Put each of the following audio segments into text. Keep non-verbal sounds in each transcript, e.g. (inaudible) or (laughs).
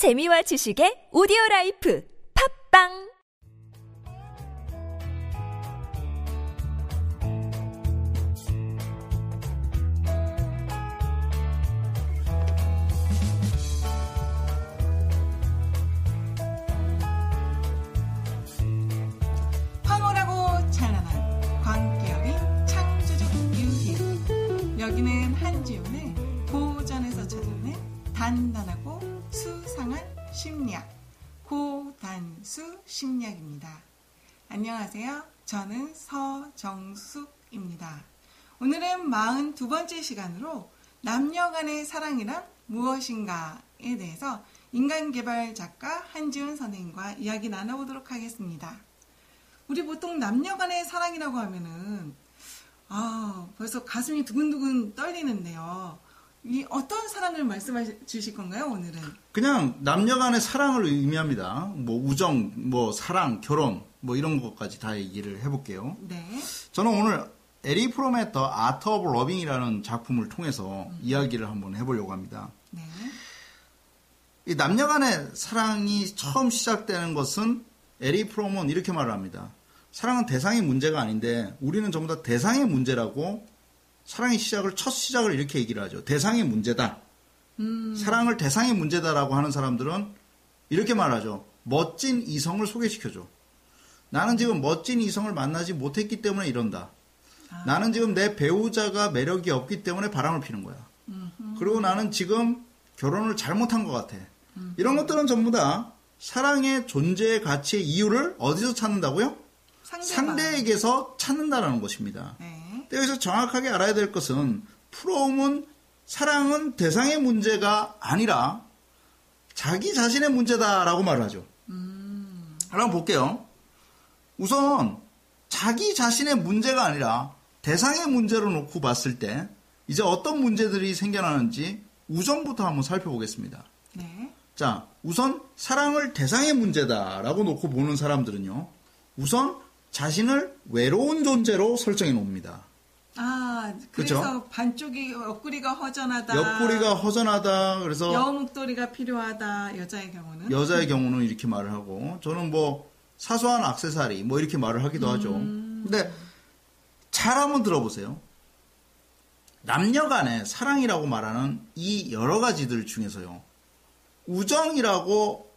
재미와 지식의 오디오 라이프. 팝빵 심리학입니다. 안녕하세요. 저는 서정숙입니다. 오늘은 42번째 시간으로 남녀 간의 사랑이란 무엇인가에 대해서 인간개발 작가 한지훈 선생님과 이야기 나눠보도록 하겠습니다. 우리 보통 남녀 간의 사랑이라고 하면은 아 벌써 가슴이 두근두근 떨리는데요. 이 어떤 사랑을 말씀해 주실 건가요 오늘은? 그냥 남녀 간의 사랑을 의미합니다. 뭐 우정, 뭐 사랑, 결혼, 뭐 이런 것까지 다 얘기를 해볼게요. 네. 저는 오늘 에리히 프롬의 The Art of Loving이라는 작품을 통해서 이야기를 한번 해보려고 합니다. 네. 이 남녀 간의 사랑이 처음 시작되는 것은 에리히 프롬은 이렇게 말을 합니다. 사랑은 대상의 문제가 아닌데 우리는 전부 다 대상의 문제라고 사랑의 시작을 첫 시작을 이렇게 얘기를 하죠. 대상의 문제다. 사랑을 대상의 문제다라고 하는 사람들은 이렇게 말하죠. 멋진 이성을 소개시켜줘. 나는 지금 멋진 이성을 만나지 못했기 때문에 이런다. 나는 지금 내 배우자가 매력이 없기 때문에 바람을 피는 거야. 그리고 나는 지금 결혼을 잘못한 것 같아. 이런 것들은 전부 다 사랑의 존재의 가치의 이유를 어디서 찾는다고요? 상대방. 상대에게서 찾는다라는 것입니다. 네. 여기서 정확하게 알아야 될 것은 프롬은 사랑은 대상의 문제가 아니라 자기 자신의 문제다라고 말을 하죠. 한번 볼게요. 우선 자기 자신의 문제가 아니라 대상의 문제로 놓고 봤을 때 이제 어떤 문제들이 생겨나는지 우정부터 한번 살펴보겠습니다. 네. 자, 우선 사랑을 대상의 문제다라고 놓고 보는 사람들은요. 우선 자신을 외로운 존재로 설정해 놓습니다. 아 그래서 그쵸? 반쪽이 옆구리가 허전하다. 옆구리가 허전하다. 그래서 여목도리가 필요하다. 여자의 경우는. 여자의 경우는 이렇게 말을 하고 저는 뭐 사소한 악세사리 뭐 이렇게 말을 하기도 하죠. 근데 잘 한번 들어보세요. 남녀 간의 사랑이라고 말하는 이 여러 가지들 중에서요. 우정이라고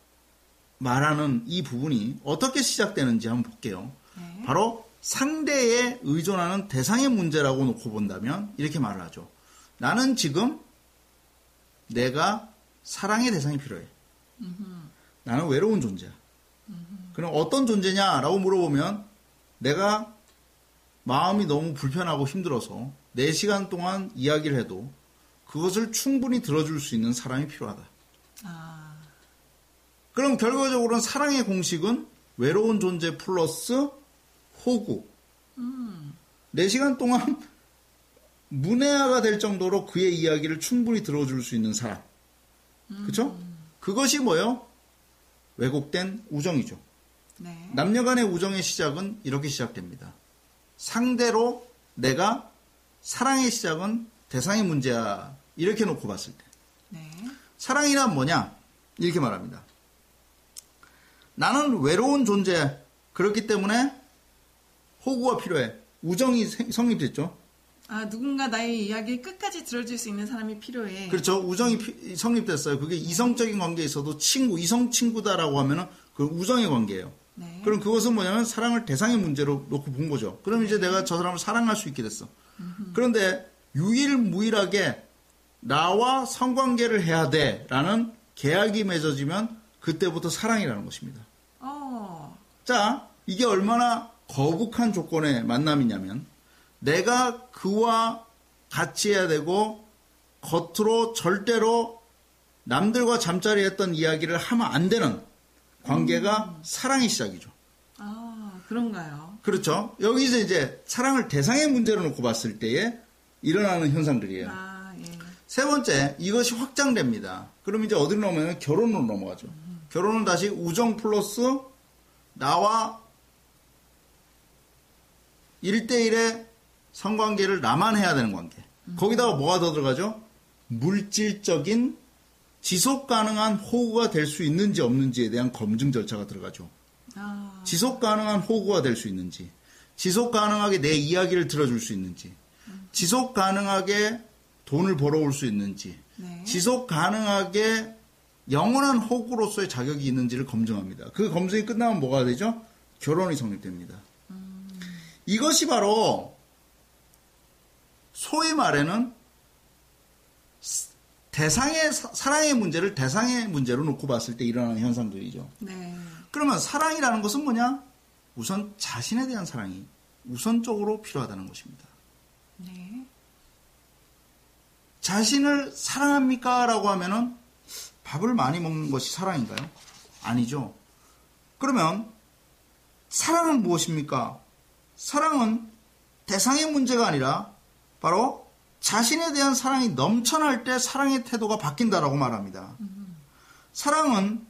말하는 이 부분이 어떻게 시작되는지 한번 볼게요. 네. 바로 상대에 의존하는 대상의 문제라고 놓고 본다면 이렇게 말을 하죠. 나는 지금 내가 사랑의 대상이 필요해. 나는 외로운 존재야. 그럼 어떤 존재냐라고 물어보면 내가 마음이 너무 불편하고 힘들어서 4시간 동안 이야기를 해도 그것을 충분히 들어줄 수 있는 사람이 필요하다. 아 그럼 결과적으로는 사랑의 공식은 외로운 존재 플러스 호구. 4시간 동안 (laughs) 문해아가 될 정도로 그의 이야기를 충분히 들어줄 수 있는 사람. 그쵸? 그것이 뭐요? 왜곡된 우정이죠. 네. 남녀 간의 우정의 시작은 이렇게 시작됩니다. 상대로 내가 사랑의 시작은 대상의 문제야. 이렇게 놓고 봤을 때. 네. 사랑이란 뭐냐? 이렇게 말합니다. 나는 외로운 존재. 그렇기 때문에 호구가 필요해. 우정이 생- 성립됐죠. 아 누군가 나의 이야기 끝까지 들어줄 수 있는 사람이 필요해. 그렇죠. 우정이 피- 성립됐어요. 그게 이성적인 관계에 있어도 친구, 이성 친구다라고 하면은 그 우정의 관계예요. 네. 그럼 그것은 뭐냐면 사랑을 대상의 문제로 놓고 본 거죠. 그럼 이제 내가 저 사람을 사랑할 수 있게 됐어. 그런데 유일무이하게 나와 성관계를 해야 돼라는 계약이 맺어지면 그때부터 사랑이라는 것입니다. 어. 자, 이게 얼마나 거북한 조건의 만남이냐면 내가 그와 같이 해야 되고 겉으로 절대로 남들과 잠자리 했던 이야기를 하면 안 되는 관계가 사랑의 시작이죠. 아 그런가요? 그렇죠. 여기서 이제 사랑을 대상의 문제로 놓고 봤을 때에 일어나는 현상들이에요. 아 예. 세 번째, 이것이 확장됩니다. 그럼 이제 어디로 넘어가면 결혼으로 넘어가죠. 결혼은 다시 우정 플러스 나와 1대1의 성관계를 나만 해야 되는 관계. 거기다가 뭐가 더 들어가죠? 물질적인 지속 가능한 호구가 될 수 있는지 없는지에 대한 검증 절차가 들어가죠. 아, 지속 가능한 호구가 될 수 있는지, 지속 가능하게 내 이야기를 들어줄 수 있는지, 지속 가능하게 돈을 벌어올 수 있는지, 네. 지속 가능하게 영원한 호구로서의 자격이 있는지를 검증합니다. 그 검증이 끝나면 뭐가 되죠? 결혼이 성립됩니다. 이것이 바로 소위 말하는 대상의 사- 사랑의 문제를 대상의 문제로 놓고 봤을 때 일어나는 현상들이죠. 네. 그러면 사랑이라는 것은 뭐냐? 우선 자신에 대한 사랑이 우선적으로 필요하다는 것입니다. 네. 자신을 사랑합니까? 라고 하면은 밥을 많이 먹는 것이 사랑인가요? 아니죠. 그러면 사랑은 무엇입니까? 사랑은 대상의 문제가 아니라 바로 자신에 대한 사랑이 넘쳐날 때 사랑의 태도가 바뀐다라고 말합니다. 사랑은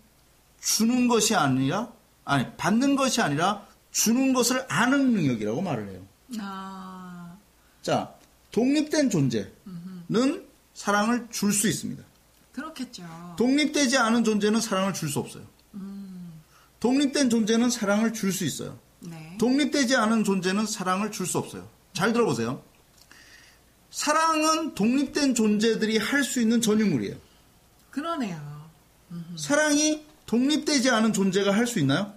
주는 것이 아니라 아니 받는 것이 아니라 주는 것을 아는 능력이라고 말을 해요. 아, 자, 독립된 존재는 사랑을 줄 수 있습니다. 그렇겠죠. 독립되지 않은 존재는 사랑을 줄 수 없어요. 독립된 존재는 사랑을 줄 수 있어요. 네. 독립되지 않은 존재는 사랑을 줄 수 없어요. 잘 들어보세요. 사랑은 독립된 존재들이 할 수 있는 전유물이에요. 그러네요. 사랑이 독립되지 않은 존재가 할 수 있나요?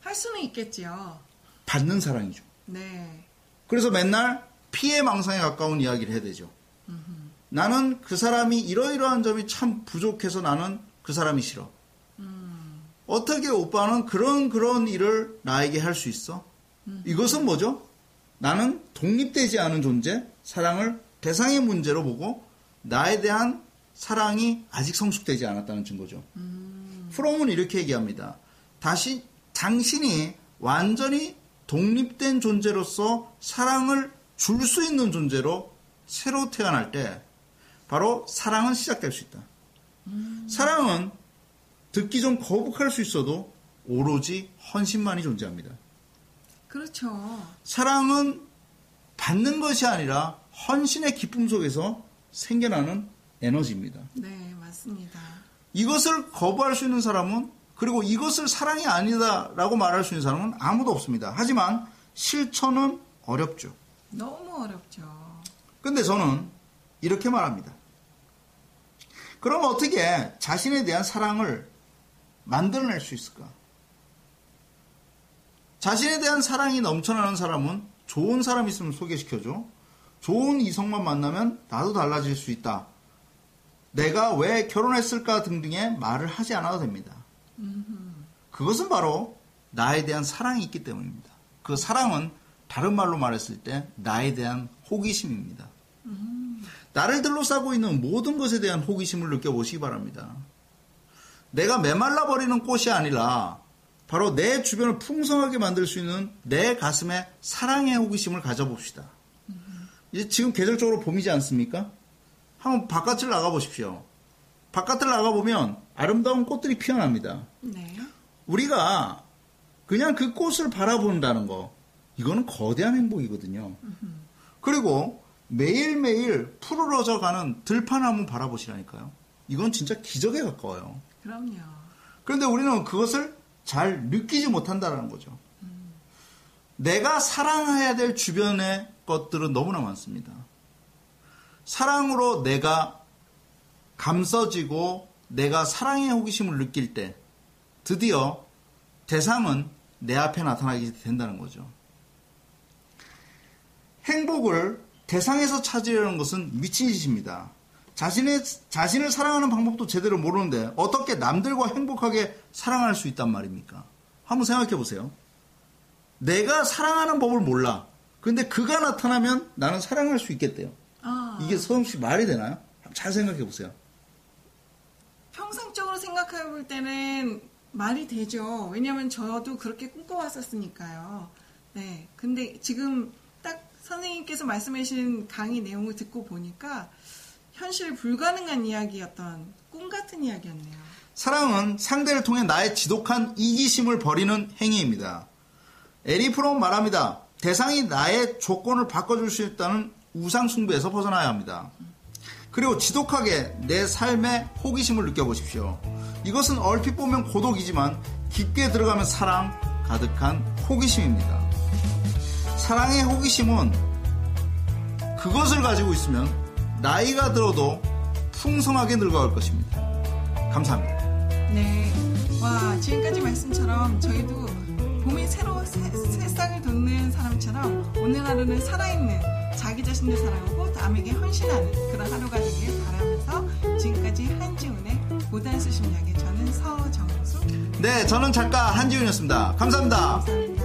할 수는 있겠지요. 받는 사랑이죠. 네. 그래서 맨날 피해 망상에 가까운 이야기를 해야 되죠. 나는 그 사람이 이러이러한 점이 참 부족해서 나는 그 사람이 싫어. 어떻게 오빠는 그런 그런 일을 나에게 할 수 있어? 이것은 뭐죠? 나는 독립되지 않은 존재, 사랑을 대상의 문제로 보고 나에 대한 사랑이 아직 성숙되지 않았다는 증거죠. 프롬은 이렇게 얘기합니다. 다시 당신이 완전히 독립된 존재로서 사랑을 줄 수 있는 존재로 새로 태어날 때 바로 사랑은 시작될 수 있다. 사랑은 듣기 좀 거북할 수 있어도 오로지 헌신만이 존재합니다. 그렇죠. 사랑은 받는 것이 아니라 헌신의 기쁨 속에서 생겨나는 에너지입니다. 네, 맞습니다. 이것을 거부할 수 있는 사람은 그리고 이것을 사랑이 아니다라고 말할 수 있는 사람은 아무도 없습니다. 하지만 실천은 어렵죠. 너무 어렵죠. 근데 저는 이렇게 말합니다. 그럼 어떻게 자신에 대한 사랑을 만들어낼 수 있을까? 자신에 대한 사랑이 넘쳐나는 사람은 좋은 사람 있으면 소개시켜줘. 좋은 이성만 만나면 나도 달라질 수 있다. 내가 왜 결혼했을까 등등의 말을 하지 않아도 됩니다. 그것은 바로 나에 대한 사랑이 있기 때문입니다. 그 사랑은 다른 말로 말했을 때 나에 대한 호기심입니다. 나를 둘러싸고 있는 모든 것에 대한 호기심을 느껴보시기 바랍니다. 내가 메말라 버리는 꽃이 아니라 바로 내 주변을 풍성하게 만들 수 있는 내 가슴에 사랑의 호기심을 가져봅시다. 이제 지금 계절적으로 봄이지 않습니까? 한번 바깥을 나가 보십시오. 바깥을 나가 보면 아름다운 꽃들이 피어납니다. 네. 우리가 그냥 그 꽃을 바라본다는 거, 이거는 거대한 행복이거든요. 그리고 매일매일 푸르러져 가는 들판나무 바라보시라니까요. 이건 진짜 기적에 가까워요. 그럼요. 그런데 우리는 그것을 잘 느끼지 못한다는 거죠. 내가 사랑해야 될 주변의 것들은 너무나 많습니다. 사랑으로 내가 감싸지고 내가 사랑의 호기심을 느낄 때 드디어 대상은 내 앞에 나타나게 된다는 거죠. 행복을 대상에서 찾으려는 것은 미친 짓입니다. 자신의, 자신을 사랑하는 방법도 제대로 모르는데 어떻게 남들과 행복하게 사랑할 수 있단 말입니까? 한번 생각해 보세요. 내가 사랑하는 법을 몰라. 근데 그가 나타나면 나는 사랑할 수 있겠대요. 아, 이게 서영 씨 말이 되나요? 잘 생각해 보세요. 평상적으로 생각해 볼 때는 말이 되죠. 왜냐하면 저도 그렇게 꿈꿔왔었으니까요. 네. 근데 지금 딱 선생님께서 말씀하신 강의 내용을 듣고 보니까 현실 불가능한 이야기였던 꿈 같은 이야기였네요. 사랑은 상대를 통해 나의 지독한 이기심을 버리는 행위입니다. 에리 프롬 말합니다. 대상이 나의 조건을 바꿔줄 수 있다는 우상숭배에서 벗어나야 합니다. 그리고 지독하게 내 삶에 호기심을 느껴보십시오. 이것은 얼핏 보면 고독이지만 깊게 들어가면 사랑 가득한 호기심입니다. 사랑의 호기심은 그것을 가지고 있으면 나이가 들어도 풍성하게 늙어갈 것입니다. 감사합니다. 네. 와, 지금까지 말씀처럼 저희도 봄이 새로 새, 새싹을 돋는 사람처럼 오늘 하루는 살아있는 자기 자신을 사랑하고 남에게 헌신하는 그런 하루가 되길 바라면서 지금까지 한지훈의 고단 수심 이야기 저는 서정수 네, 저는 작가 한지훈이었습니다. 감사합니다. 감사합니다.